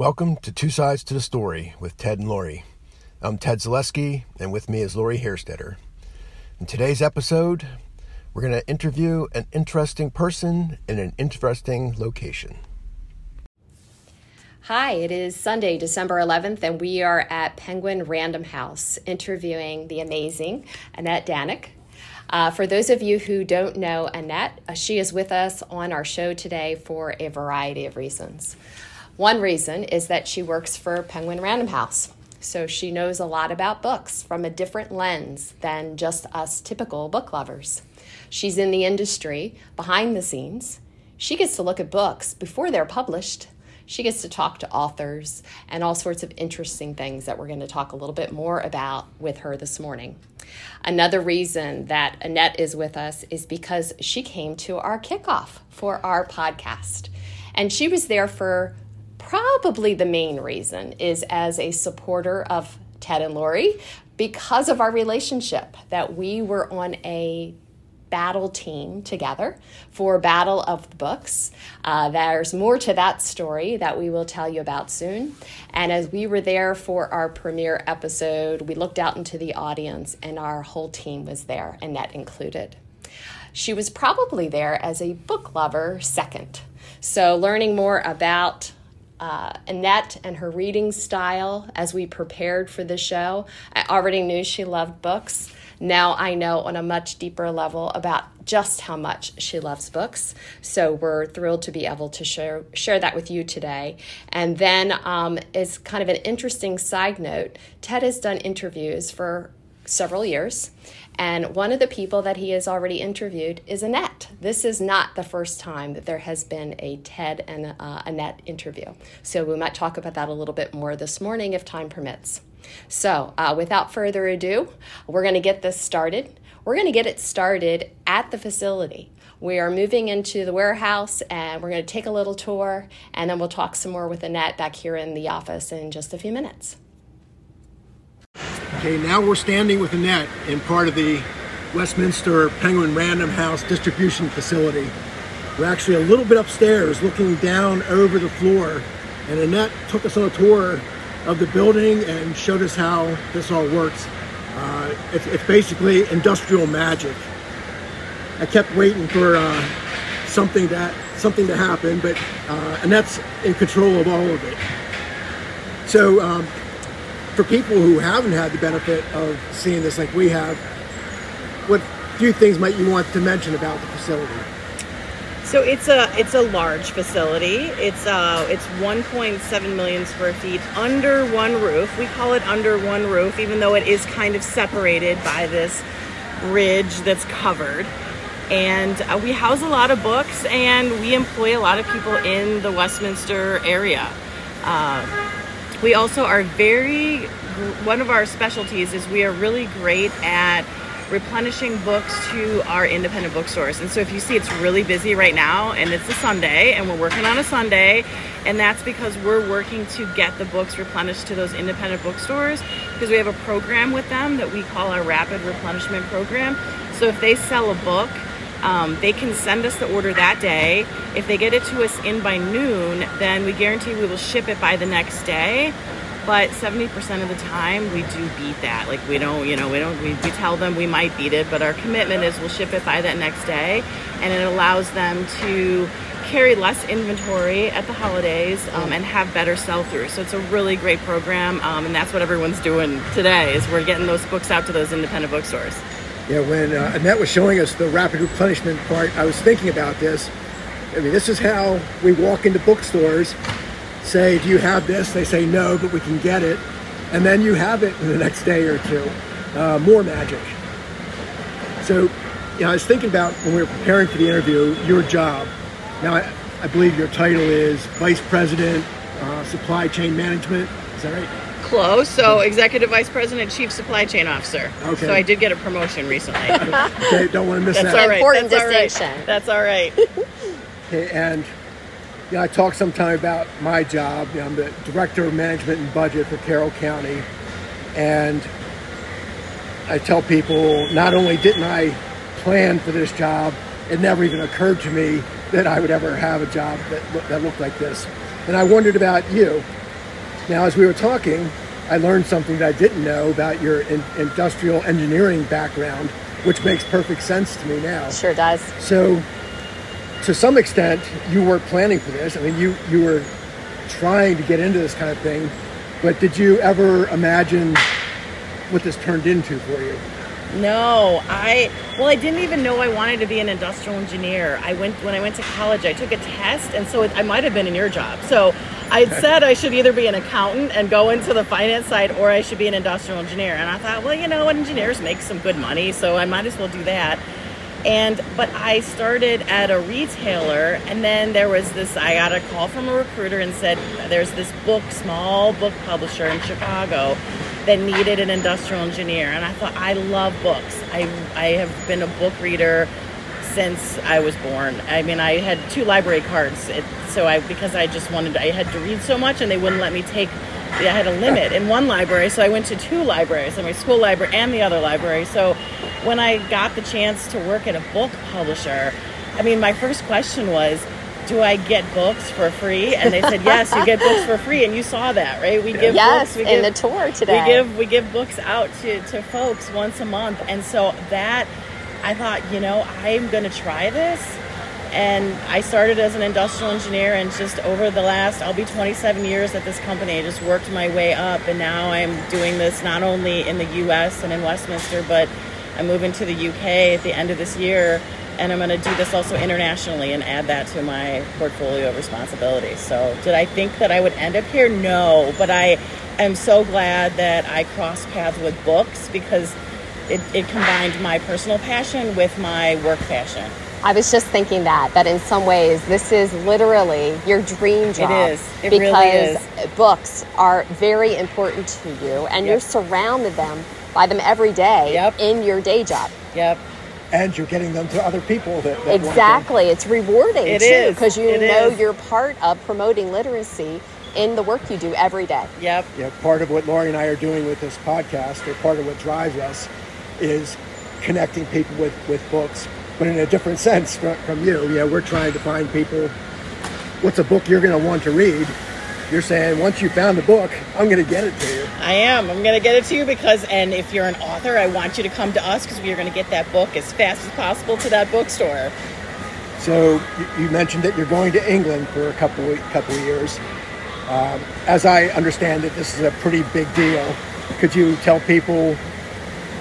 Welcome to Two Sides to the Story with Ted and Lori. I'm Ted Zaleski, and with me is Lori Hairstetter. In today's episode, we're going to interview an interesting person in an interesting location. Hi, it is Sunday, December 11th, and we are at Penguin Random House interviewing the amazing Annette Danek. Uh, for those of you who don't know Annette, uh, she is with us on our show today for a variety of reasons. One reason is that she works for Penguin Random House. So she knows a lot about books from a different lens than just us typical book lovers. She's in the industry behind the scenes. She gets to look at books before they're published she gets to talk to authors and all sorts of interesting things that we're going to talk a little bit more about with her this morning. Another reason that Annette is with us is because she came to our kickoff for our podcast. And she was there for probably the main reason is as a supporter of Ted and Lori because of our relationship that we were on a battle team together for Battle of the Books. Uh, there's more to that story that we will tell you about soon. And as we were there for our premiere episode, we looked out into the audience and our whole team was there, Annette included. She was probably there as a book lover second. So, learning more about uh, Annette and her reading style as we prepared for the show, I already knew she loved books. Now I know on a much deeper level about just how much she loves books. So we're thrilled to be able to share share that with you today. And then, um, as kind of an interesting side note, Ted has done interviews for several years. And one of the people that he has already interviewed is Annette. This is not the first time that there has been a Ted and uh, Annette interview. So we might talk about that a little bit more this morning if time permits. So, uh, without further ado, we're going to get this started. We're going to get it started at the facility. We are moving into the warehouse and we're going to take a little tour and then we'll talk some more with Annette back here in the office in just a few minutes. Okay, now we're standing with Annette in part of the Westminster Penguin Random House distribution facility. We're actually a little bit upstairs looking down over the floor, and Annette took us on a tour of the building and showed us how this all works. Uh, it's, it's, basically industrial magic. I kept waiting for uh, something that something to happen, but uh, Annette's in control of all of it. So, um, for people who haven't had the benefit of seeing this like we have, what few things might you want to mention about the facility? So it's a it's a large facility. It's uh it's 1.7 million square feet under one roof. We call it under one roof, even though it is kind of separated by this bridge that's covered. And uh, we house a lot of books, and we employ a lot of people in the Westminster area. Uh, we also are very one of our specialties is we are really great at replenishing books to our independent bookstores. And so if you see it's really busy right now and it's a Sunday and we're working on a Sunday, and that's because we're working to get the books replenished to those independent bookstores because we have a program with them that we call our rapid replenishment program. So if they sell a book, um, they can send us the order that day. If they get it to us in by noon, then we guarantee we will ship it by the next day. But 70% of the time we do beat that. Like we don't you know we don't we, we tell them we might beat it but our commitment is we'll ship it by that next day. And it allows them to carry less inventory at the holidays um, and have better sell-through so it's a really great program um, and that's what everyone's doing today is we're getting those books out to those independent bookstores yeah when uh, annette was showing us the rapid replenishment part i was thinking about this i mean this is how we walk into bookstores say, Do you have this? They say no, but we can get it. And then you have it in the next day or two. Uh, more magic. So, you know, I was thinking about when we were preparing for the interview, your job. Now, I, I believe your title is Vice President, uh, Supply Chain Management. Is that right? Close. So, Executive Vice President, Chief Supply Chain Officer. Okay. So, I did get a promotion recently. okay, don't want to miss That's that. All right. Important That's distinction. All right. That's all right. okay, and you know, I talk sometime about my job. You know, I'm the director of management and budget for Carroll County, and I tell people not only didn't I plan for this job, it never even occurred to me that I would ever have a job that that looked like this. And I wondered about you. Now, as we were talking, I learned something that I didn't know about your in, industrial engineering background, which makes perfect sense to me now. Sure does. So, to some extent, you were planning for this. I mean, you you were trying to get into this kind of thing, but did you ever imagine what this turned into for you? No, I well, I didn't even know I wanted to be an industrial engineer. I went when I went to college. I took a test, and so it, I might have been in your job. So I said I should either be an accountant and go into the finance side, or I should be an industrial engineer. And I thought, well, you know, engineers make some good money, so I might as well do that. And but I started at a retailer, and then there was this. I got a call from a recruiter and said, "There's this book, small book publisher in Chicago." That needed an industrial engineer. And I thought, I love books. I, I have been a book reader since I was born. I mean, I had two library cards, it, so I because I just wanted I had to read so much, and they wouldn't let me take. I had a limit in one library, so I went to two libraries, my school library and the other library. So when I got the chance to work at a book publisher, I mean, my first question was, do I get books for free? And they said, yes, you get books for free. And you saw that, right? We give yes, books. We in give, the tour today. We give we give books out to, to folks once a month. And so that I thought, you know, I'm going to try this. And I started as an industrial engineer, and just over the last, I'll be 27 years at this company. I just worked my way up, and now I'm doing this not only in the U.S. and in Westminster, but I'm moving to the U.K. at the end of this year and I'm going to do this also internationally and add that to my portfolio of responsibilities. So, did I think that I would end up here? No, but I am so glad that I crossed paths with books because it, it combined my personal passion with my work passion. I was just thinking that that in some ways this is literally your dream job. It is. It because really is. books are very important to you, and Yep. you're surrounded them by them every day Yep. in your day job. Yep. And you're getting them to other people that, that want them. Exactly, it's rewarding It too because you It know is. you're part of promoting literacy in the work you do every day. Yep. you know, part of what Lori and I are doing with this podcast, or part of what drives us, is connecting people with, with books, but in a different sense from, from you. You know, we're trying to find people, what's a book you're going to want to read? You're saying, once you found a book, I'm going to get it to you. I am. I'm going to get it to you because, and if you're an author, I want you to come to us because we are going to get that book as fast as possible to that bookstore. So you, mentioned that you're going to England for a couple of, couple years. Um, as I understand it, this is a pretty big deal. Could you tell people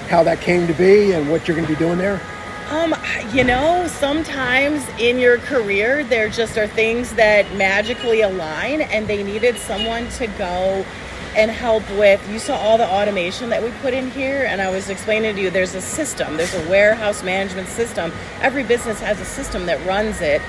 how that came to be and what you're going to be doing there? Um, you know, sometimes in your career, there just are things that magically align, and they needed someone to go and help with. You saw all the automation that we put in here, and I was explaining to you there's a system, there's a warehouse management system. Every business has a system that runs it,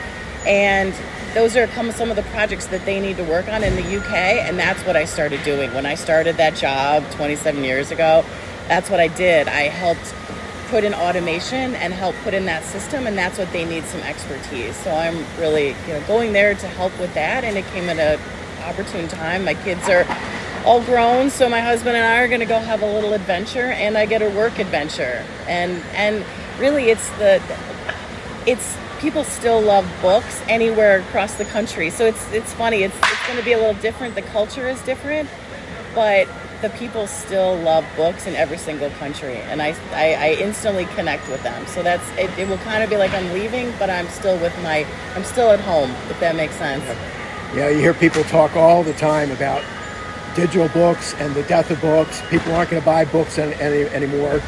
and those are some of the projects that they need to work on in the UK, and that's what I started doing when I started that job 27 years ago. That's what I did. I helped put in automation and help put in that system and that's what they need some expertise. So i'm really you know going there to help with that and it came at a opportune time. My kids are all grown so my husband and i are going to go have a little adventure and i get a work adventure. And and really it's the it's people still love books anywhere across the country. So it's it's funny it's it's going to be a little different. The culture is different but the people still love books in every single country and I, I, I instantly connect with them so that's it, it will kind of be like i'm leaving but i'm still with my i'm still at home if that makes sense Yeah, you hear people talk all the time about digital books and the death of books. People aren't going to buy books any, any, anymore.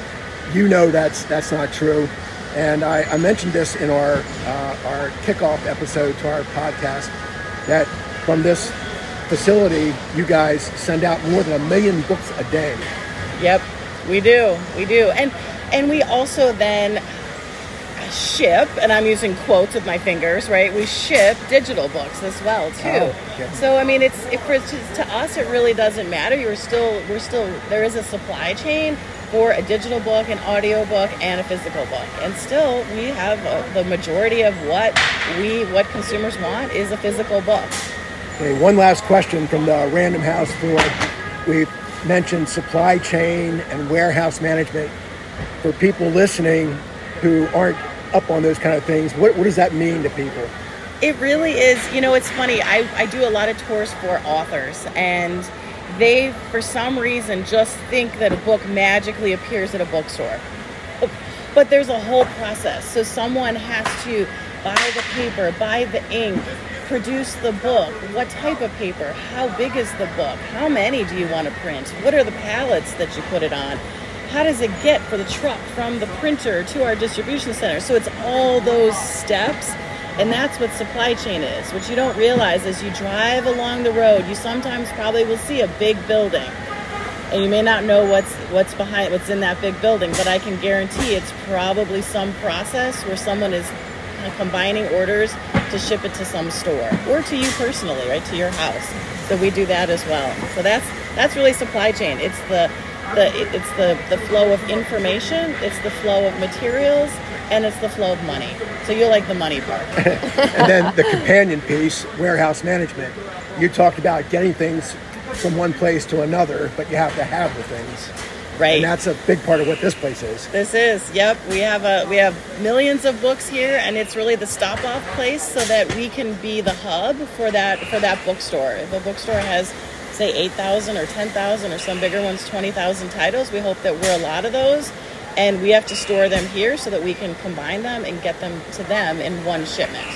You know that's that's not true. And I, I mentioned this in our uh, our kickoff episode to our podcast that from this facility, you guys send out more than a million books a day. Yep, we do. We do. And and we also then ship, and I'm using quotes with my fingers, right? We ship digital books as well too. Oh, okay. So I mean, it's it, for to us it really doesn't matter. You're still we're still there is a supply chain for a digital book, an audio book, and a physical book, and still we have uh the majority of what we what consumers want is a physical book. Okay, one last question from the Random House board. We mentioned supply chain and warehouse management. For people listening who aren't up on those kind of things, what, what does that mean to people? It really is. You know, it's funny. I, I do a lot of tours for authors, and they, for some reason, just think that a book magically appears at a bookstore. But there's a whole process. So someone has to buy the paper, buy the ink, produce the book. What type of paper? How big is the book? How many do you want to print? What are the pallets that you put it on? How does it get for the truck from the printer to our distribution center? So it's all those steps and that's what supply chain is. What you don't realize as you drive along the road, you sometimes probably will see a big building. And you may not know what's what's behind what's in that big building, but I can guarantee it's probably some process where someone is combining orders to ship it to some store or to you personally, right to your house. So we do that as well. So that's that's really supply chain. It's the the it's the the flow of information, it's the flow of materials, and it's the flow of money. So you like the money part. and then the companion piece, warehouse management. You talked about getting things from one place to another, but you have to have the things. Right. And that's a big part of what this place is. This is. Yep. We have a we have millions of books here and it's really the stop off place so that we can be the hub for that for that bookstore. If a bookstore has say 8,000 or 10,000 or some bigger ones 20,000 titles, we hope that we're a lot of those and we have to store them here so that we can combine them and get them to them in one shipment.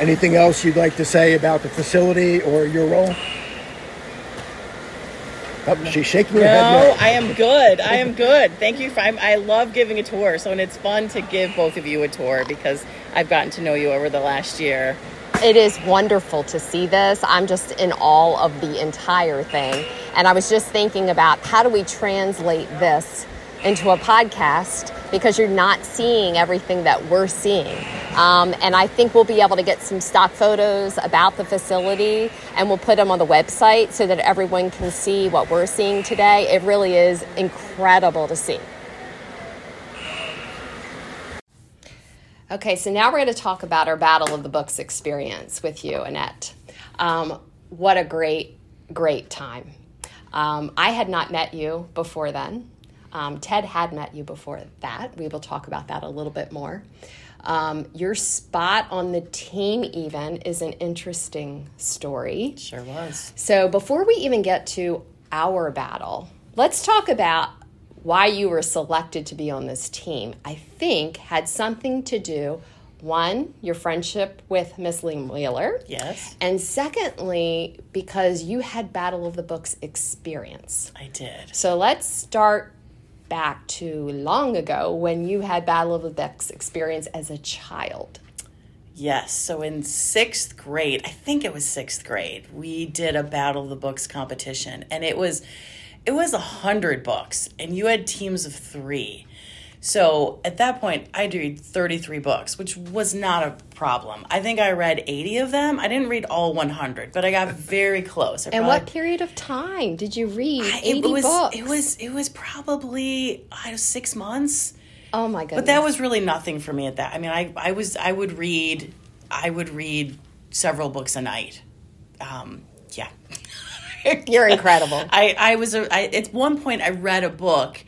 Anything else you'd like to say about the facility or your role? Oh, she's shaking her no, head. No, I am good. I am good. Thank you. For, I'm, I love giving a tour, so and it's fun to give both of you a tour because I've gotten to know you over the last year. It is wonderful to see this. I'm just in awe of the entire thing. And I was just thinking about how do we translate this into a podcast because you're not seeing everything that we're seeing. Um, and I think we'll be able to get some stock photos about the facility and we'll put them on the website so that everyone can see what we're seeing today. It really is incredible to see. Okay, so now we're going to talk about our Battle of the Books experience with you, Annette. Um, what a great, great time. Um, I had not met you before then. Um, Ted had met you before that. We will talk about that a little bit more. Um, your spot on the team, even, is an interesting story. Sure was. So, before we even get to our battle, let's talk about why you were selected to be on this team. I think had something to do one, your friendship with Miss Lee Wheeler. Yes. And secondly, because you had Battle of the Books experience. I did. So let's start back to long ago when you had Battle of the Books experience as a child. Yes. So in sixth grade, I think it was sixth grade, we did a Battle of the Books competition, and it was it was a hundred books, and you had teams of three. So at that point, I'd read 33 books, which was not a problem. I think I read 80 of them. I didn't read all 100, but I got very close. I and what period of time did you read 80 it was, books? It was it was probably I six months. Oh my god! But that was really nothing for me at that. I mean, I I was I would read I would read several books a night. Um, yeah. You're incredible. I I was a, I, at one point I read a book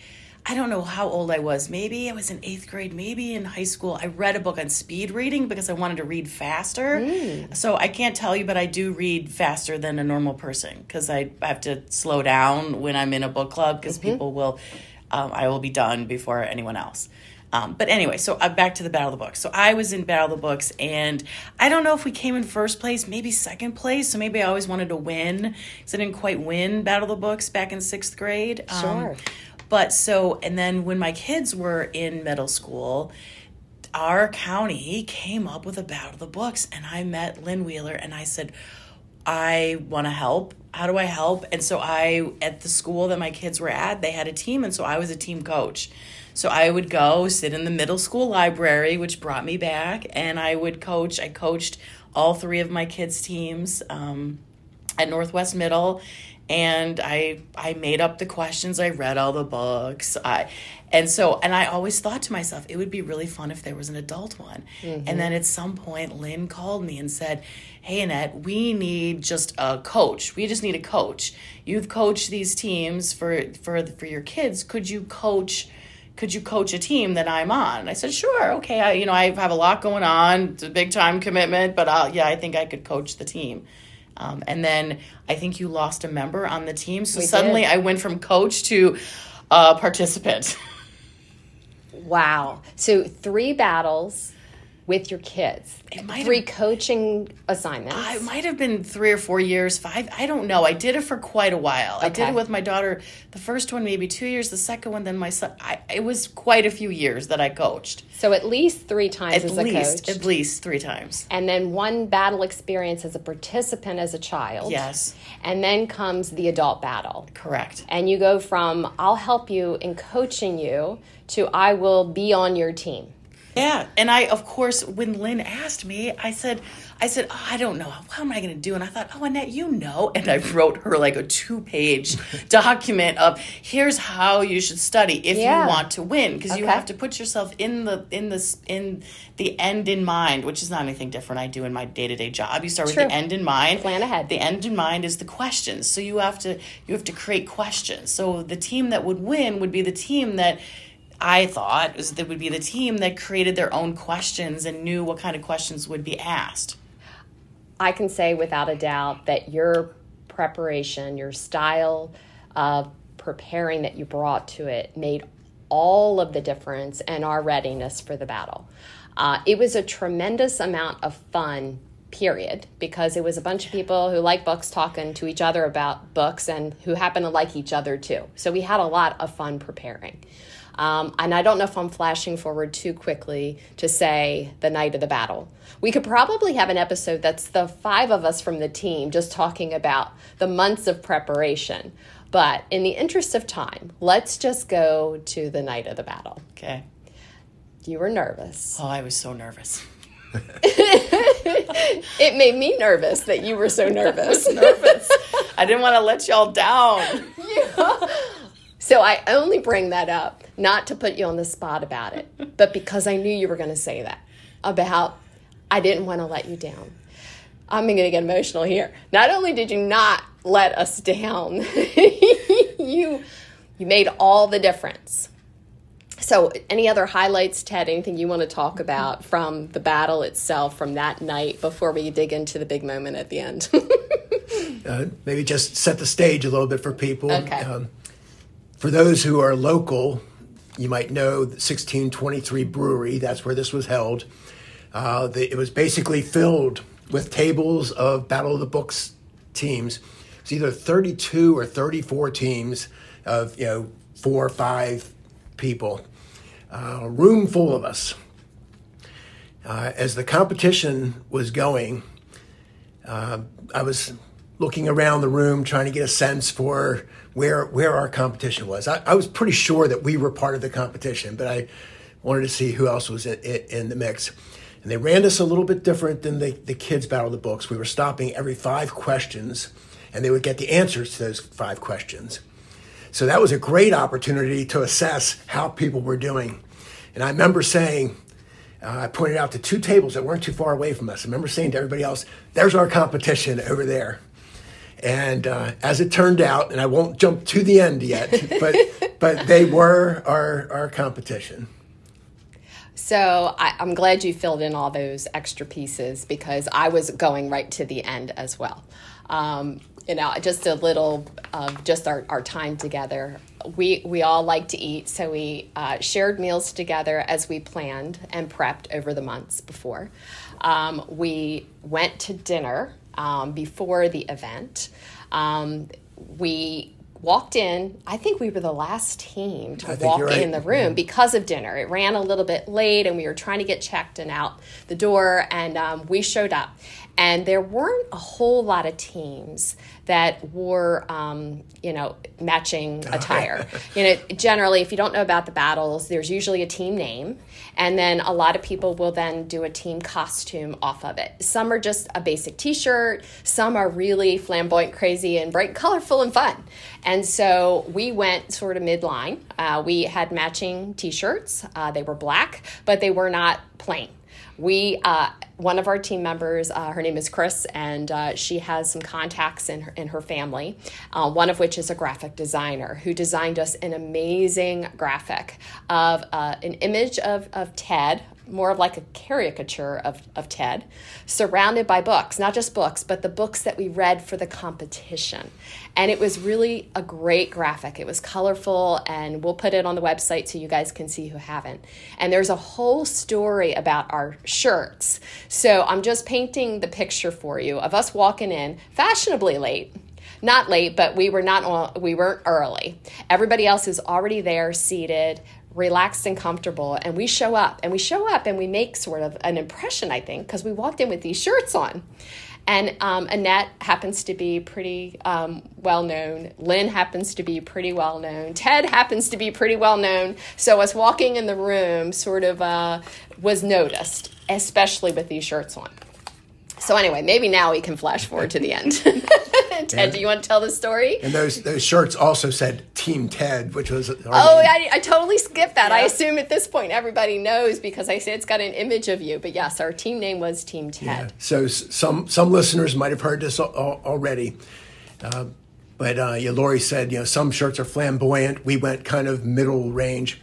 I don't know how old I was. Maybe I was in eighth grade, maybe in high school. I read a book on speed reading because I wanted to read faster. Mm. So I can't tell you, but I do read faster than a normal person because I have to slow down when I'm in a book club because mm-hmm. people will, um, I will be done before anyone else. Um, but anyway, so uh, back to the Battle of the Books. So I was in Battle of the Books, and I don't know if we came in first place, maybe second place. So maybe I always wanted to win because I didn't quite win Battle of the Books back in sixth grade. Um, sure. But so, and then when my kids were in middle school, our county came up with a battle of the books, and I met Lynn Wheeler, and I said, I want to help. How do I help? And so I, at the school that my kids were at, they had a team, and so I was a team coach. So I would go sit in the middle school library, which brought me back, and I would coach. I coached all three of my kids' teams um, at Northwest Middle, and I I made up the questions. I read all the books. I and so and I always thought to myself, it would be really fun if there was an adult one. Mm-hmm. And then at some point, Lynn called me and said, "Hey Annette, we need just a coach. We just need a coach. You've coached these teams for for for your kids. Could you coach?" could you coach a team that I'm on? And I said, sure, okay. I, you know, I have a lot going on. It's a big time commitment, but I'll, yeah, I think I could coach the team. Um, and then I think you lost a member on the team. So We suddenly did. I went from coach to uh, participant. Wow. So three battles with your kids. might Three have- coaching assignments. I might have been three or four years, five. I don't know. I did it for quite a while. I did it with my daughter. The first one, maybe two years. The second one, then my son. I, it was quite a few years that I coached. so at least three times At as least, a coach. at least three times. and then one battle experience as a participant as a child. Yes, And then comes the adult battle. correct. And you go from I'll help you in coaching you to I will be on your team. Yeah, and I, of course, when Lynn asked me, I said, I said, oh, I don't know. What am I going to do? And I thought, oh, Annette, you know. And I wrote her like a two-page document of here's how you should study if Yeah. you want to win, because you have to put yourself in the in the in the end in mind, which is not anything different I do in my day-to-day job. You start with the end in mind. Plan ahead. The end in mind is the questions. So you have to you have to create questions. So the team that would win would be the team that I thought was that would be the team that created their own questions and knew what kind of questions would be asked. I can say without a doubt that your preparation, your style of preparing that you brought to it made all of the difference in our readiness for the battle. Uh, it was a tremendous amount of fun, period, because it was a bunch of people who like books talking to each other about books and who happen to like each other too. So we had a lot of fun preparing. Um, and I don't know if I'm flashing forward too quickly to say the night of the battle. We could probably have an episode that's the five of us from the team just talking about the months of preparation. But in the interest of time, let's just go to the night of the battle. Okay. You were nervous. Oh, I was so nervous. It made me nervous that you were so nervous. nervous. I didn't want to let y'all down. So I only bring that up not to put you on the spot about it, but because I knew you were going to say that about I didn't want to let you down. I'm going to get emotional here. Not only did you not let us down, you you made all the difference. So, any other highlights, Ted? Anything you want to talk about from the battle itself, from that night, before we dig into the big moment at the end? uh, maybe just set the stage a little bit for people. Okay. Um, for those who are local, you might know the 1623 Brewery. That's where this was held. Uh, the, it was basically filled with tables of Battle of the Books teams. It's either 32 or 34 teams of you know four or five people. Uh, a room full of us. Uh, as the competition was going, uh, I was looking around the room trying to get a sense for where where our competition was. I, I was pretty sure that we were part of the competition, but I wanted to see who else was in, in, in the mix. And they ran this a little bit different than the, the kids' battle of the books. We were stopping every five questions, and they would get the answers to those five questions. So that was a great opportunity to assess how people were doing. And I remember saying, uh, I pointed out to two tables that weren't too far away from us. I remember saying to everybody else, there's our competition over there. And uh, as it turned out, and I won't jump to the end yet, but, but they were our, our competition. So I, I'm glad you filled in all those extra pieces because I was going right to the end as well. Um, you know, just a little of just our, our time together. We we all like to eat, so we uh, shared meals together as we planned and prepped over the months before. Um, we went to dinner um, before the event. Um, we walked in. I think we were the last team to walk right. in the room because of dinner. It ran a little bit late, and we were trying to get checked and out the door. And um, we showed up, and there weren't a whole lot of teams that wore, um, you know, matching attire. you know, generally, if you don't know about the battles, there's usually a team name, and then a lot of people will then do a team costume off of it. Some are just a basic T-shirt. Some are really flamboyant, crazy, and bright, colorful, and fun. And so we went sort of midline. Uh, we had matching T-shirts. Uh, they were black, but they were not plain. We, uh, one of our team members, uh, her name is Chris, and uh, she has some contacts in her, in her family. Uh, one of which is a graphic designer who designed us an amazing graphic of uh, an image of, of Ted more of like a caricature of, of Ted, surrounded by books, not just books, but the books that we read for the competition. And it was really a great graphic. It was colorful, and we'll put it on the website so you guys can see who haven't. And there's a whole story about our shirts. So I'm just painting the picture for you of us walking in fashionably late not late, but we were not we weren't early. Everybody else is already there, seated, relaxed and comfortable, and we show up and we show up and we make sort of an impression, I think, because we walked in with these shirts on. And um, Annette happens to be pretty um, well known. Lynn happens to be pretty well known. Ted happens to be pretty well known. So us walking in the room sort of uh, was noticed, especially with these shirts on. So anyway, maybe now we can flash forward to the end. Ted, yeah. do you want to tell the story? And those those shirts also said Team Ted, which was oh, I, I, totally skipped that. Yeah. I assume at this point everybody knows because I say it's got an image of you. But yes, our team name was Team Ted. Yeah. So some some listeners might have heard this already. Uh, but uh, yeah, Lori said, you know, some shirts are flamboyant. We went kind of middle range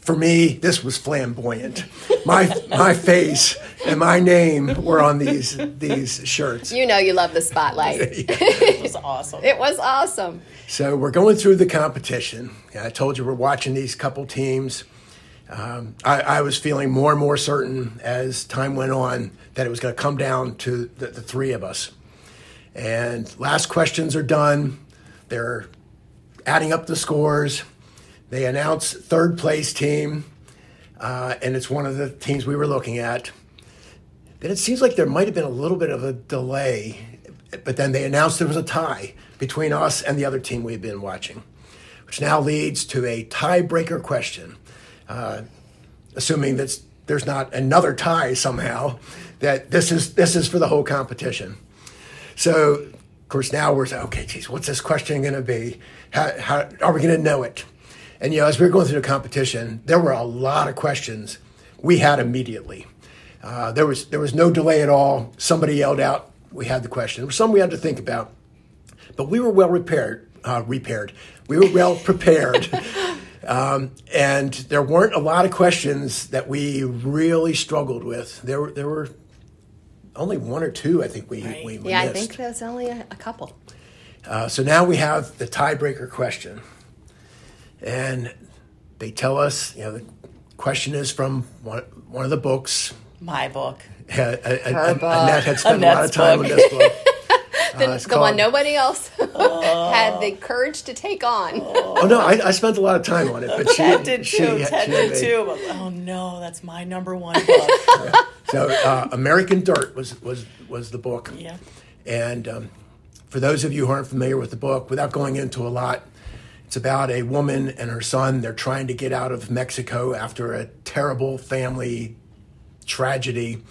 for me, this was flamboyant. My my face and my name were on these these shirts. You know you love the spotlight. it was awesome. It was awesome. So we're going through the competition. I told you we're watching these couple teams. Um, I, I, was feeling more and more certain as time went on that it was going to come down to the, the three of us. And last questions are done. They're adding up the scores they announce third place team, uh, and it's one of the teams we were looking at. Then it seems like there might have been a little bit of a delay, but then they announced there was a tie between us and the other team we've been watching, which now leads to a tiebreaker question. Uh, assuming that there's not another tie somehow, that this is this is for the whole competition. So, of course, now we're saying, okay, geez, what's this question going to be? How, how are we going to know it? And you know, as we were going through the competition, there were a lot of questions we had immediately. Uh, there was there was no delay at all. Somebody yelled out, we had the question. There were some we had to think about, but we were well repaired. Uh, repaired. We were well prepared. Um, and there weren't a lot of questions that we really struggled with. There were there were only one or two. I think we, right. we, we yeah. Missed. I think there's only a, a couple. Uh, so now we have the tiebreaker question and they tell us, you know, the question is from one, one of the books. My book. Uh, Her book. Annette had spent Annette's a lot of time book. with this book. the, uh, the called, one nobody else oh. had the courage to take on. Oh, no, I, I, spent a lot of time on it, but she Ted did she, too. She, Ted she did too. oh no, that's my number one book. yeah. So, uh, American Dirt was was was the book. Yeah. And um, for those of you who aren't familiar with the book, without going into a lot, it's about a woman and her son. They're trying to get out of Mexico after a terrible family tragedy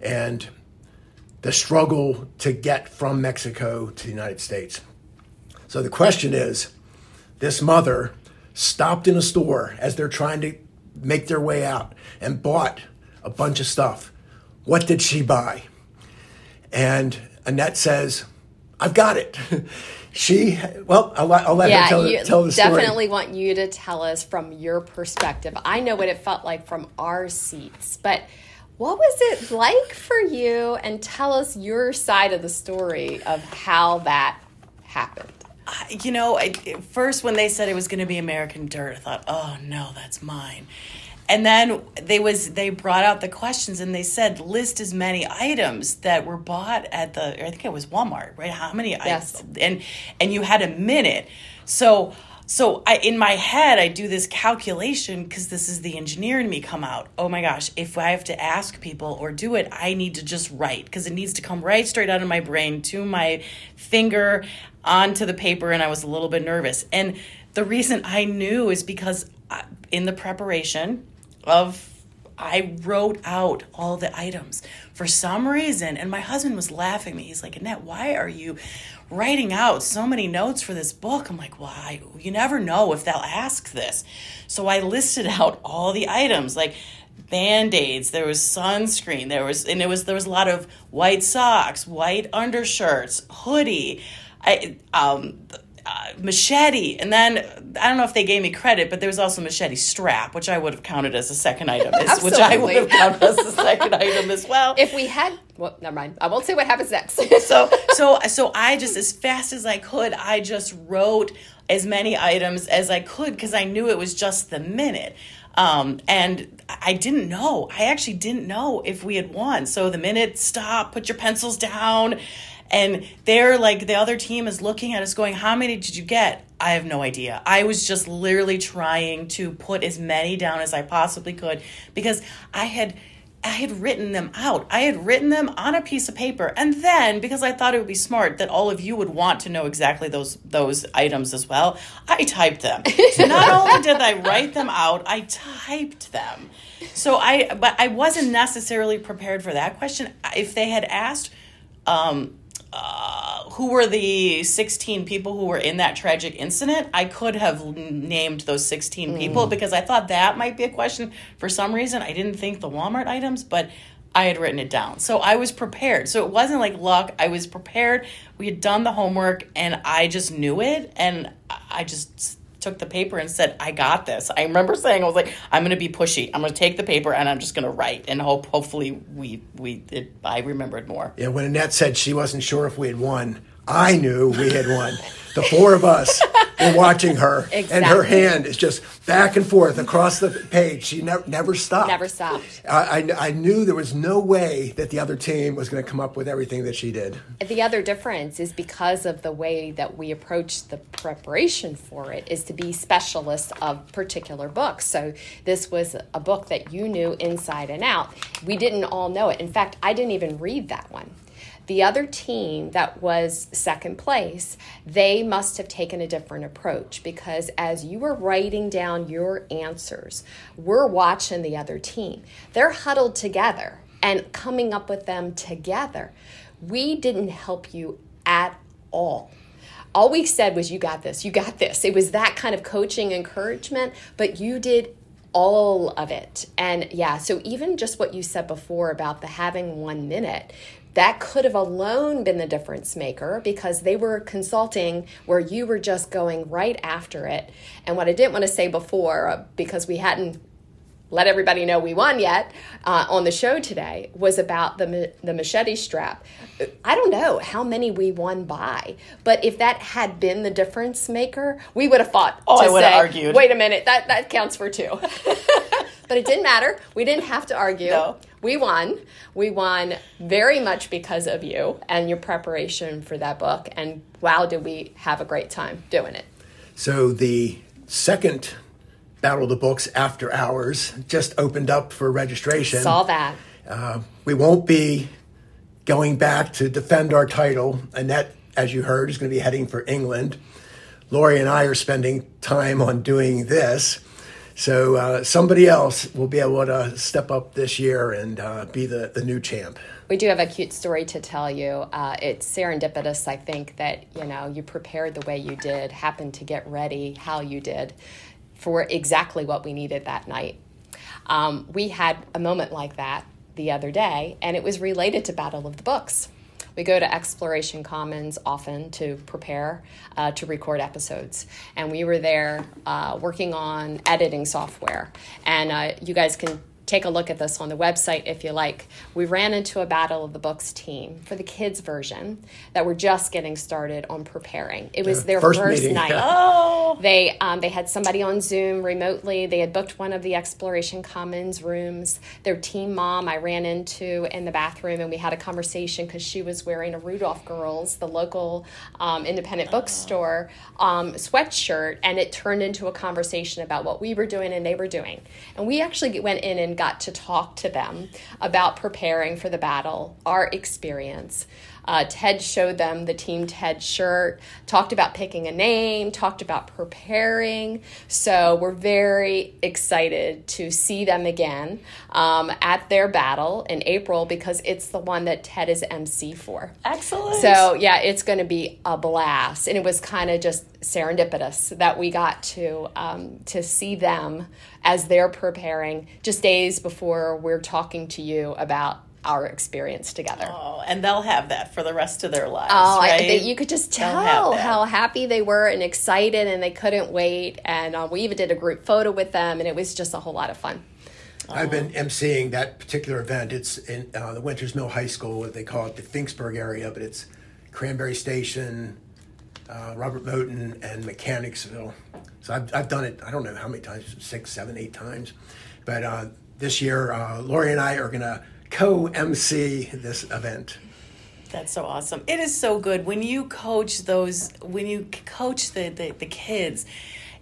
and the struggle to get from Mexico to the United States. So the question is this mother stopped in a store as they're trying to make their way out and bought a bunch of stuff. What did she buy? And Annette says, I've got it. she well i'll, I'll let yeah, her tell, you, tell the story. definitely want you to tell us from your perspective. I know what it felt like from our seats but what was it like for you? And tell us your side of the story of how that happened. You know I, first when they said it was going to be american dirt i thought oh no that's mine and then they was they brought out the questions and they said list as many items that were bought at the I think it was Walmart, right? How many yes. items? And and you had a minute. So so I in my head I do this calculation because this is the engineer in me come out. Oh my gosh, if I have to ask people or do it, I need to just write because it needs to come right straight out of my brain to my finger onto the paper and I was a little bit nervous. And the reason I knew is because uh, in the preparation of I wrote out all the items for some reason, and my husband was laughing at me. He's like, Annette, why are you writing out so many notes for this book? I'm like, why? Well, you never know if they'll ask this. So I listed out all the items, like band-aids there was sunscreen there was and it was there was a lot of white socks white undershirts hoodie i um uh, machete, and then I don't know if they gave me credit, but there was also machete strap, which I would have counted as a second item, as, which I would have counted as a second item as well. If we had, well, never mind. I won't say what happens next. so, so, so I just as fast as I could, I just wrote as many items as I could because I knew it was just the minute. Um, and I didn't know. I actually didn't know if we had won. So the minute stop, put your pencils down. And they're like, the other team is looking at us going, How many did you get? I have no idea. I was just literally trying to put as many down as I possibly could because I had I had written them out. I had written them on a piece of paper. And then because I thought it would be smart that all of you would want to know exactly those those items as well, I typed them. So not only did I write them out, I typed them. So I but I wasn't necessarily prepared for that question. If they had asked um, uh, who were the 16 people who were in that tragic incident, I could have named those 16 people mm. because I thought that might be a question. For some reason, I didn't think the Walmart items, but I had written it down. So I was prepared. So it wasn't like luck. I was prepared. We had done the homework and I just knew it. And I just took the paper and said, I got this. I remember saying, I was like, I'm going to be pushy. I'm going to take the paper and I'm just going to write and hope, hopefully we, we, it, I remembered more. Yeah. When Annette said she wasn't sure if we had won, I knew we had won. the four of us were watching her, exactly. and her hand is just back and forth across the page. She never never stopped. Never stopped. I, I, I knew there was no way that the other team was going to come up with everything that she did. The other difference is because of the way that we approach the preparation for it is to be specialists of particular books. So this was a book that you knew inside and out. We didn't all know it. In fact, I didn't even read that one the other team that was second place, they must have taken a different approach because as you were writing down your answers, we're watching the other team. They're huddled together and coming up with them together. We didn't help you at all. All we said was, You got this, you got this. It was that kind of coaching encouragement, but you did all of it. And yeah, so even just what you said before about the having one minute, that could have alone been the difference maker because they were consulting where you were just going right after it. And what I didn't want to say before, uh, because we hadn't let everybody know we won yet uh, on the show today was about the the machete strap. I don't know how many we won by, but if that had been the difference maker, we would have fought. Oh, to I would have argued. Wait a minute, that that counts for two. but it didn't matter. We didn't have to argue. No. We won. We won very much because of you and your preparation for that book. And wow, did we have a great time doing it. So the second Battle of the Books After Hours just opened up for registration. Saw that. Uh, we won't be going back to defend our title. Annette, as you heard, is going to be heading for England. Lori and I are spending time on doing this. So uh, somebody else will be able to step up this year and uh, be the, the new champ. We do have a cute story to tell you. Uh, it's serendipitous, I think, that you know you prepared the way you did, happened to get ready how you did, for exactly what we needed that night. Um, we had a moment like that the other day, and it was related to Battle of the Books. We go to Exploration Commons often to prepare uh, to record episodes. And we were there uh, working on editing software. And uh, you guys can take a look at this on the website if you like. We ran into a Battle of the Books team for the kids version that were just getting started on preparing. It was their first, first night. oh, they um, they had somebody on Zoom remotely. They had booked one of the Exploration Commons rooms. Their team mom I ran into in the bathroom, and we had a conversation because she was wearing a Rudolph Girls, the local um, independent bookstore um, sweatshirt, and it turned into a conversation about what we were doing and they were doing. And we actually went in and got to talk to them about preparing for the battle, our experience. Uh, Ted showed them the Team Ted shirt, talked about picking a name, talked about preparing. So we're very excited to see them again um, at their battle in April because it's the one that Ted is MC for. Excellent. So yeah, it's going to be a blast, and it was kind of just serendipitous that we got to um, to see them as they're preparing just days before we're talking to you about our experience together. Oh, and they'll have that for the rest of their lives. Oh, I, right? they, you could just tell how happy they were and excited, and they couldn't wait. And uh, we even did a group photo with them, and it was just a whole lot of fun. I've been emceeing that particular event. It's in uh, the Winters Mill High School. What they call it the Finksburg area, but it's Cranberry Station, uh, Robert Moton, and Mechanicsville. So I've, I've done it, I don't know how many times, six, seven, eight times. But uh, this year, uh, Lori and I are going to co MC this event. That's so awesome. It is so good when you coach those when you coach the the, the kids.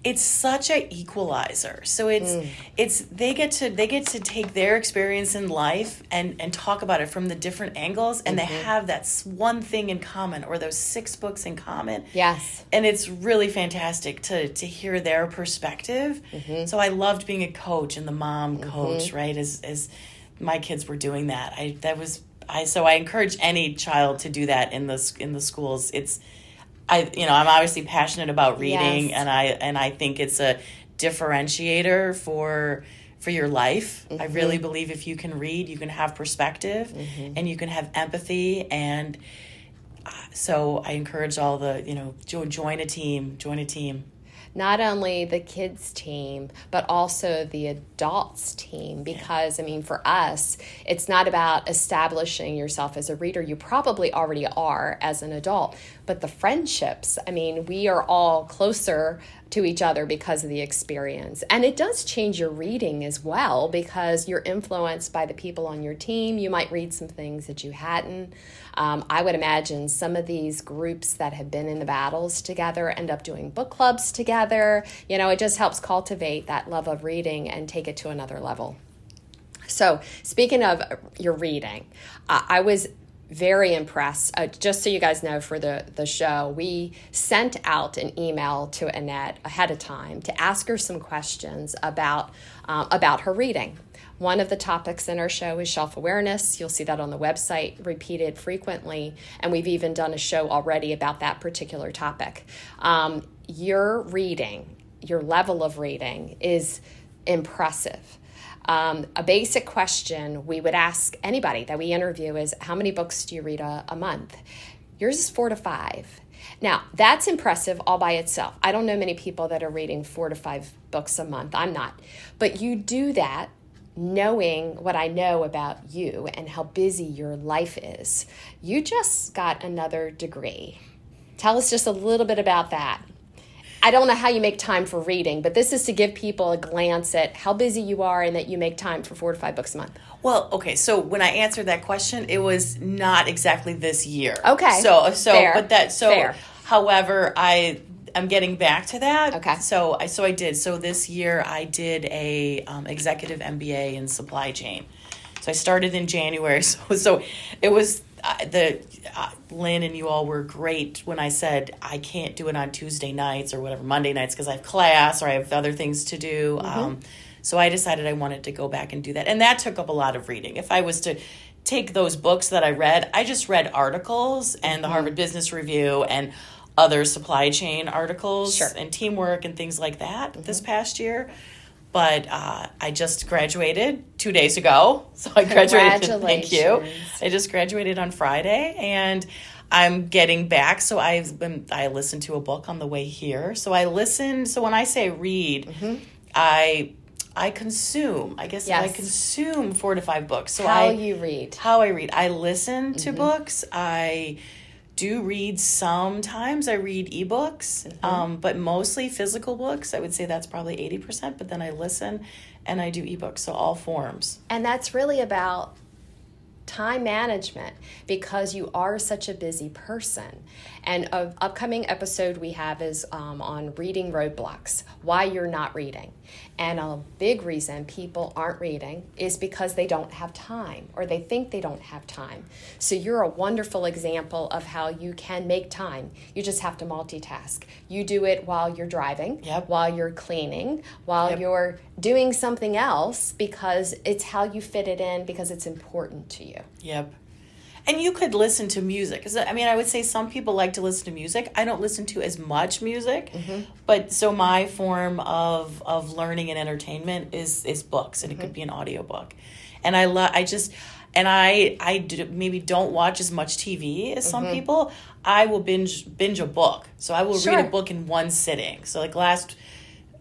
It's such a equalizer. So it's mm. it's they get to they get to take their experience in life and and talk about it from the different angles and they mm-hmm. have that one thing in common or those six books in common. Yes. And it's really fantastic to to hear their perspective. Mm-hmm. So I loved being a coach and the mom mm-hmm. coach, right? As as my kids were doing that. I that was I so I encourage any child to do that in the in the schools. It's I you know I'm obviously passionate about reading Yes. and I and I think it's a differentiator for for your life. I really believe if you can read, you can have perspective and you can have empathy and uh, so I encourage all the you know join a team, join a team. Not only the kids team but also the adults team. Because i mean for us it's not about establishing yourself as a reader. You probably already are as an adult but the friendships i mean we are all closer to each other because of the experience and it does change your reading as well because you're influenced by the people on your team you might read some things that you hadn't um, I would imagine some of these groups that have been in the battles together end up doing book clubs together. You know, it just helps cultivate that love of reading and take it to another level. So, speaking of your reading, I was very impressed. Uh, just so you guys know, for the, the show, we sent out an email to Annette ahead of time to ask her some questions about um, about her reading. One of the topics in our show is shelf awareness. You'll see that on the website repeated frequently, and we've even done a show already about that particular topic. Um, your reading, your level of reading, is impressive. Um, a basic question we would ask anybody that we interview is how many books do you read a, a month? Yours is four to five. Now, that's impressive all by itself. I don't know many people that are reading four to five books a month. I'm not. But you do that knowing what I know about you and how busy your life is. You just got another degree. Tell us just a little bit about that. I don't know how you make time for reading, but this is to give people a glance at how busy you are and that you make time for four to five books a month. Well, okay, so when I answered that question, it was not exactly this year. Okay. So so Fair. but that so Fair. however, I I'm getting back to that. Okay. So I so I did. So this year I did a um, executive MBA in supply chain. So I started in January. So so it was uh, the uh, Lynn and you all were great when I said I can't do it on Tuesday nights or whatever Monday nights because I have class or I have other things to do. Um, so I decided I wanted to go back and do that, and that took up a lot of reading. If I was to take those books that I read, I just read articles and the Harvard Business Review and other supply chain articles Sure. and teamwork and things like that this past year. But uh, I just graduated two days ago. So I graduated. Thank you. I just graduated on Friday and I'm getting back. So I've been, I listened to a book on the way here. So I listen. So when I say read, Mm-hmm. I, I consume, I guess I consume four to five books. So How I, you read. how I read. I listen to Mm-hmm. books. I do read sometimes. I read ebooks, Mm-hmm. um, but mostly physical books. I would say that's probably 80%, but then I listen and I do ebooks. So all forms. And that's really about time management because you are such a busy person. And an upcoming episode we have is um, on reading roadblocks, why you're not reading. And a big reason people aren't reading is because they don't have time or they think they don't have time. So you're a wonderful example of how you can make time. You just have to multitask. You do it while you're driving, Yep. while you're cleaning, while Yep. you're doing something else because it's how you fit it in because it's important to you. Yep. And you could listen to music. I mean, I would say some people like to listen to music. I don't listen to as much music, mm-hmm. but so my form of of learning and entertainment is is books, and it could mm-hmm. be an audiobook. And I love. I just and I I do, maybe don't watch as much TV as some mm-hmm. people, I will binge binge a book. So I will read a book in one sitting. So like last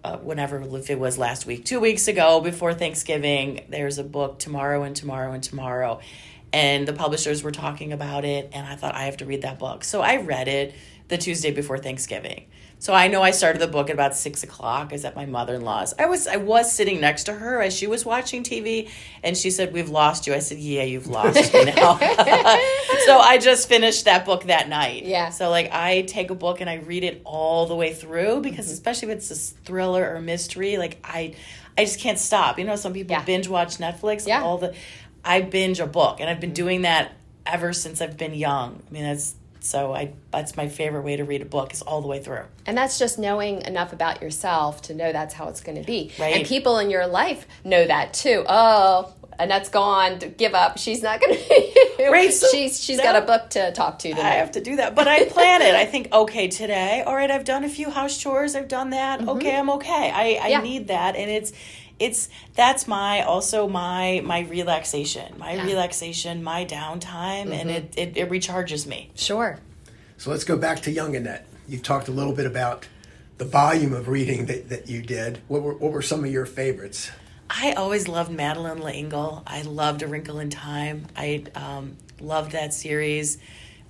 uh, whenever if it was last week, two weeks ago before Thanksgiving, there's a book tomorrow and tomorrow and tomorrow, and the publishers were talking about it, and I thought I have to read that book, so I read it the Tuesday before Thanksgiving. So I know I started the book at about six o'clock. I was at my mother in law's. I was I was sitting next to her as she was watching TV, and she said, "We've lost you." I said, "Yeah, you've lost me now." so I just finished that book that night. Yeah. So like I take a book and I read it all the way through because Mm-hmm. especially if it's a thriller or mystery, like I I just can't stop. You know, some people Yeah. binge watch Netflix. Yeah. All the I binge a book and I've been doing that ever since I've been young. I mean that's so I that's my favorite way to read a book is all the way through. And that's just knowing enough about yourself to know that's how it's going to be. Right. And people in your life know that too. Oh, Annette's gone. Give up. She's not going to. Right, so she's she's got a book to talk to today. I have to do that. But I plan it. I think, okay, today, all right, I've done a few house chores, I've done that. Okay, I'm okay. I, I Mm-hmm. Yeah. need that. And it's it's that's my also my my relaxation. My Yeah. relaxation, my downtime, and it, it, it recharges me. Sure. So let's go back to young Annette. you've talked a little bit about the volume of reading that, that you did. What were, what were some of your favorites? I always loved Madeleine L'Engle. I loved A Wrinkle in Time. I um, loved that series.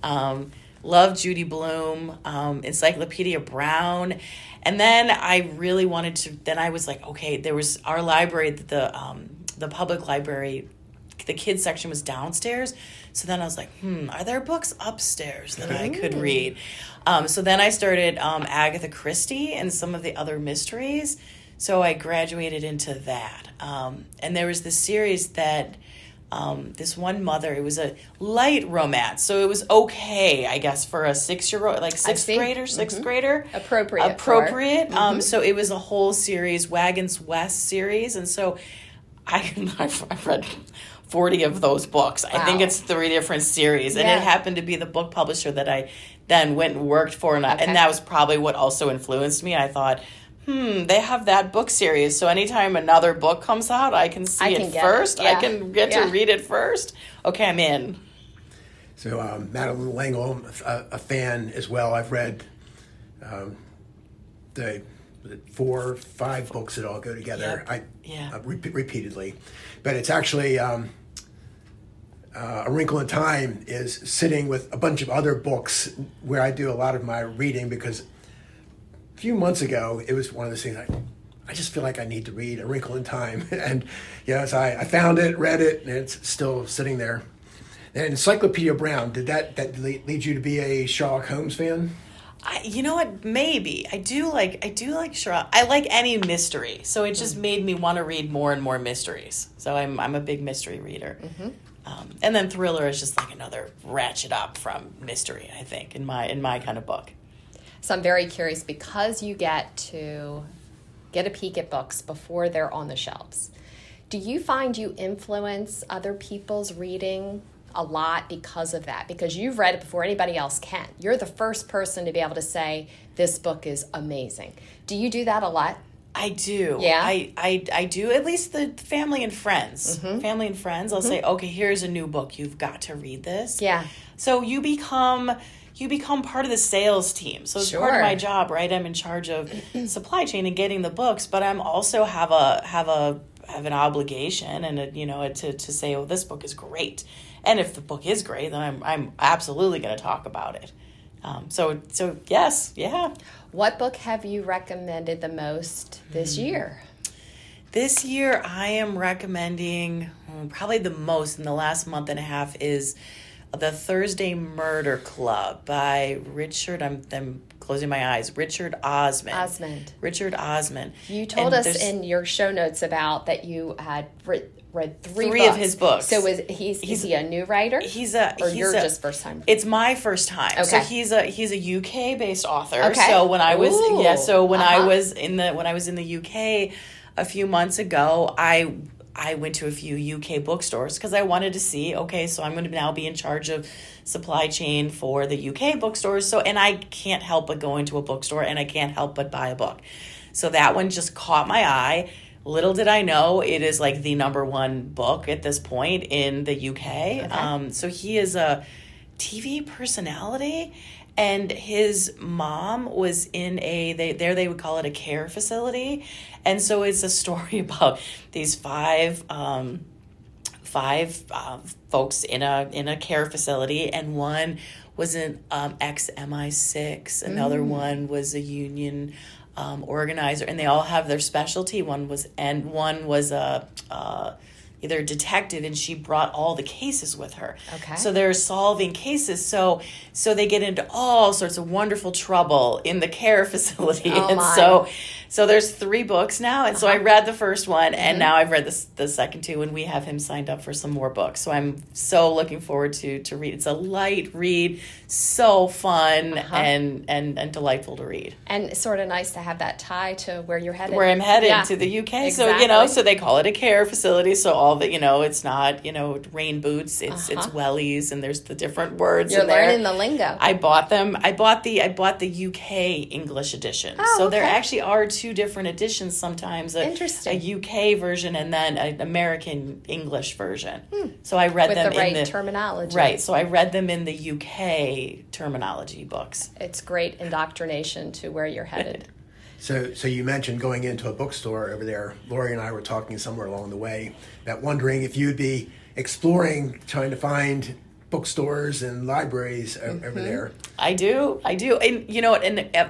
Um, loved Judy Blume, um, Encyclopedia Brown. And then I really wanted to, then I was like, okay, there was our library, the, um, the public library, the kids section was downstairs. So then I was like, hmm, are there books upstairs that I could read? Um, so then I started um, Agatha Christie and some of the other mysteries. So I graduated into that. Um, and there was this series that um, this one mother, it was a light romance. So it was okay, I guess, for a six year old, like sixth grader, 6th grader. Appropriate Mm-hmm. Appropriate. Um, so it was a whole series, Wagons West series. And so I, I've, read 40 of those books. I think it's three different series. And Yeah. it happened to be the book publisher that I then went and worked for. And, I, and that was probably what also influenced me. I thought, hmm, they have that book series. So anytime another book comes out, I can see I it can it. first. I Yeah. can get Yeah. to read it first. Okay, I'm in. So um, Madeleine L'Engle, a, a fan as well. I've read um, the was four, five books that all go together. Yep. I Yeah. uh, repe- repeatedly, but it's actually um, uh, a Wrinkle in Time is sitting with a bunch of other books where I do a lot of my reading because a few months ago it was one of those things I. I just feel like I need to read A Wrinkle in Time, and yes, I, I found it, read it, and it's still sitting there. And Encyclopedia Brown, did that that lead, lead you to be a Sherlock Holmes fan? I, you know what? Maybe I do like I do like Sherlock. I like any mystery, so it just made me want to read more and more mysteries. So I'm I'm a big mystery reader, um, and then thriller is just like another ratchet up from mystery. I think in my in my kind of book. So I'm very curious because you get to get a peek at books before they're on the shelves. Do you find you influence other people's reading a lot because of that? Because you've read it before anybody else can. You're the first person to be able to say, this book is amazing. Do you do that a lot? I do. Yeah? I, I, I do. At least the family and friends. Mm-hmm. Family and friends. I'll mm-hmm. say, okay, here's a new book. You've got to read this. Yeah. So you become you become part of the sales team. So it's part of my job, right? I'm in charge of supply chain and getting the books, but I'm also have a have a have an obligation and a, you know to to say, oh, this book is great. And if the book is great, then I'm I'm absolutely going to talk about it. Um, so so yes, yeah. What book have you recommended the most this year? This year, I am recommending mm, probably the most in the last month and a half is the Thursday Murder Club by Richard. I'm, I'm closing my eyes. Richard Osman. Osman. Richard Osman. You told And us in your show notes about that you had re- read three, Three of his books. So is he's, is he a new writer? He's a or he's you're a- just first time. It's my first time. Okay. So he's a he's a UK based author. Okay. So when I was Ooh. yeah, so when I Uh-huh. was in the when I was in the UK a few months ago, I I went to a few UK bookstores because I wanted to see, okay, so I'm going to now be in charge of supply chain for the UK bookstores. So and I can't help but go into a bookstore and I can't help but buy a book. So that one just caught my eye. little did I know it is like the number one book at this point in the UK. Um, so he is a TV personality, and his mom was in a they there they would call it a care facility, and so it's a story about these five. Um, five uh, folks in a in a care facility, and one was an um, ex MI6. Another one was a union um, organizer, and they all have their specialty. One was and one was a. Uh, either a detective and she brought all the cases with her Okay. so they're solving cases so so they get into all sorts of wonderful trouble in the care facility Oh, and my. so so there's three books now and so Uh-huh. i read the first one Mm-hmm. and now i've read the, the second two and we have him signed up for some more books so i'm so looking forward to to read it's a light read so fun Uh-huh. and and and delightful to read And sort of nice to have that tie to where you're headed. where I'm headed Yeah. to the UK. So you know, so they call it a care facility. So all the you know, it's not you know rain boots. It's it's Uh-huh. wellies, and there's the different words. You're in there. learning the lingo. I bought them. I bought the I bought the UK English edition. Oh, so there actually are two different editions sometimes. A, Interesting. A UK version and then an American English version. So I read Hmm. With them the right in the terminology. Right. So I read them in the UK terminology books. It's great indoctrination to where you're headed. So, so you mentioned going into a bookstore over there. Lori and I were talking somewhere along the way that wondering if you'd be exploring, trying to find bookstores and libraries o- over there. I do. I do. And you know, and uh,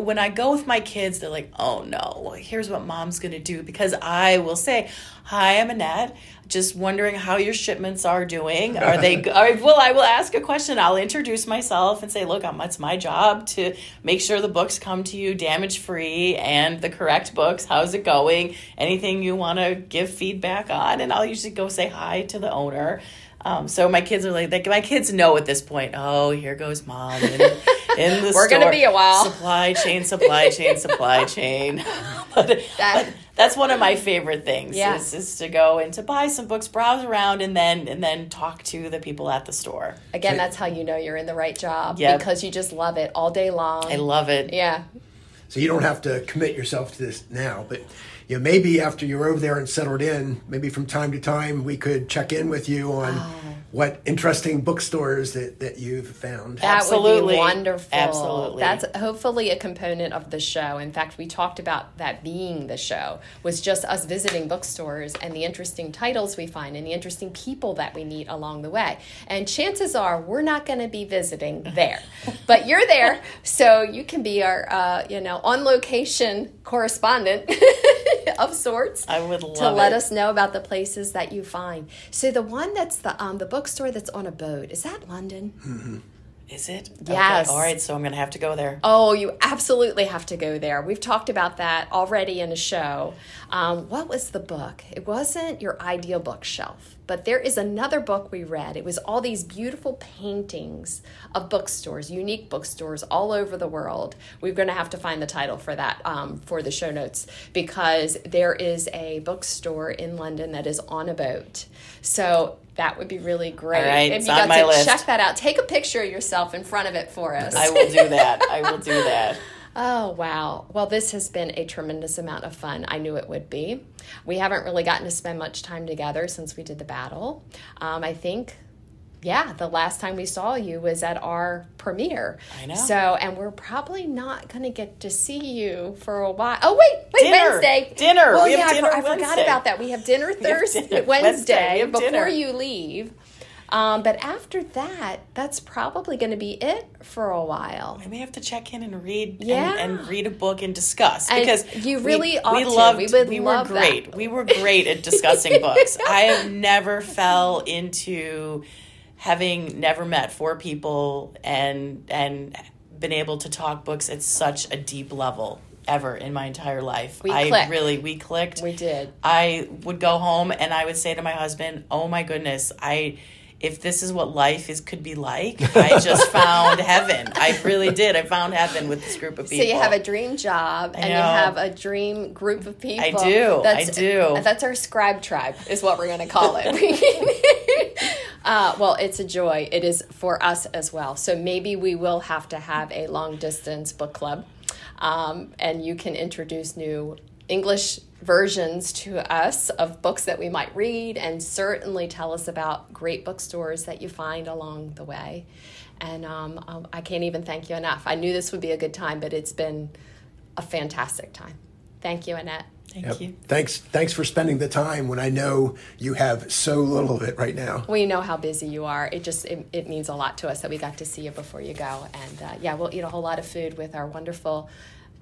when I go with my kids, they're like, "Oh no, here's what mom's going to do." Because I will say, "Hi, I'm Annette. Just wondering how your shipments are doing. Are they? Are, well, I will ask a question. I'll introduce myself and say, "Look, it's my job to make sure the books come to you damage free and the correct books. How's it going? Anything you want to give feedback on?" And I'll usually go say hi to the owner. Um, so my kids are like, they, my kids know at this point. Oh, here goes mom in, in the We're gonna be a while. Supply chain, supply chain, supply chain. but, That- but that's one of my favorite things. Yeah. Is, is to go and to buy some books, browse around, and then and then talk to the people at the store. Again, that's how you know you're in the right job Yep. because you just love it all day long. I love it. yeah. So you don't have to commit yourself to this now, but you know, maybe after you're over there and settled in, maybe from time to time we could check in with you on Oh. what interesting bookstores that, that you've found. That would Absolutely. be wonderful. Absolutely. That's hopefully a component of the show. In fact, we talked about that being the show was just us visiting bookstores and the interesting titles we find and the interesting people that we meet along the way. And chances are we're not going to be visiting there, but you're there, so you can be our, uh, you know, on location correspondent of sorts I would love to let it. us know about the places that you find. So the one that's the um, the bookstore that's on a boat is that London? Is it? Yes. Okay. All right. So I'm gonna have to go there. Oh, you absolutely have to go there. We've talked about that already in a show. Um, what was the book? It wasn't your ideal bookshelf, but there is another book we read. It was all these beautiful paintings of bookstores, unique bookstores all over the world. We're going to have to find the title for that um, for the show notes because there is a bookstore in London that is on a boat. So that would be really great. All right, if you got my to list. check that out, take a picture of yourself in front of it for us. I will do that. I will do that. Oh, wow. Well, this has been a tremendous amount of fun. I knew it would be. We haven't really gotten to spend much time together since we did the battle. Um, I think, yeah, the last time we saw you was at our premiere. I know. So, and we're probably not going to get to see you for a while. Oh, wait, wait, Dinner. Wednesday. Dinner. Well, We yeah, I dinner for- I, forgot about that. We have dinner have Thursday, dinner Wednesday, Wednesday. Have before dinner. you leave. Um, but after that, that's probably going to be it for a while. I may have to check in and read Yeah. and, and read a book and discuss And because you we- really we to. loved We would we were that. great. We were great at discussing books. I have never fell into having never met four people and and been able to talk books at such a deep level ever in my entire life. We I clicked. really we clicked. We did. I would go home and I would say to my husband, "Oh my goodness, I if this is what life is could be like, I just found heaven. I really did. I found heaven with this group of people. So you have a dream job and you have a dream group of people. I do, I do. That's our scribe tribe, is what we're going to call it. uh, well, it's a joy. It is for us as well. So maybe we will have to have a long distance book club, um, and you can introduce new English versions to us of books that we might read, and certainly tell us about great bookstores that you find along the way. And um, um, I can't even thank you enough. I knew this would be a good time, but it's been a fantastic time. Thank you, Annette. Thank Yep. you. Thanks, thanks for spending the time when I know you have so little of it right now. We know how busy you are. It just it, it means a lot to us that we got to see you before you go. And uh, yeah, we'll eat a whole lot of food with our wonderful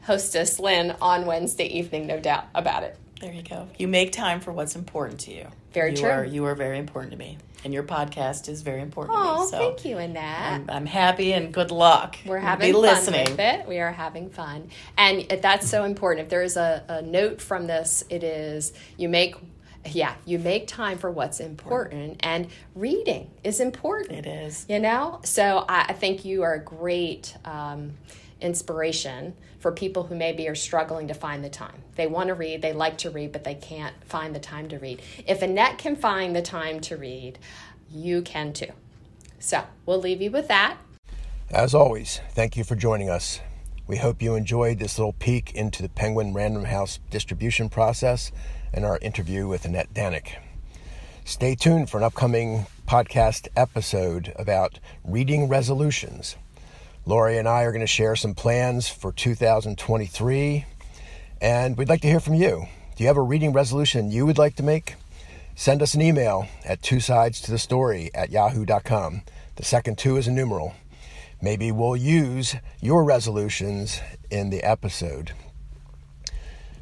hostess Lynn on Wednesday evening, no doubt about it. There you go. You make time for what's important to you. Very you true. Are, you are very important to me, and your podcast is very important to Oh, me. So thank you, Annette. I'm, I'm happy and good luck. We're having fun listening. with it. We are having fun, and that's so important. If there is a, a note from this, it is you make, yeah, you make time for what's important, and reading is important. It is. You know, so I, I think you are a great um, inspiration for people who maybe are struggling to find the time. They want to read, they like to read, but they can't find the time to read. If Annette can find the time to read, you can too. So we'll leave you with that. As always, thank you for joining us. We hope you enjoyed this little peek into the Penguin Random House distribution process and our interview with Annette Danek. Stay tuned for an upcoming podcast episode about reading resolutions. Lori and I are going to share some plans for 2023, and we'd like to hear from you. Do you have a reading resolution you would like to make? Send us an email at two sides to the story at yahoo.com. The second two is a numeral. Maybe we'll use your resolutions in the episode.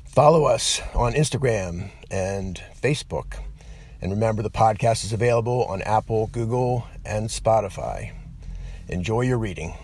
Follow us on Instagram and Facebook. And remember, the podcast is available on Apple, Google, and Spotify. Enjoy your reading.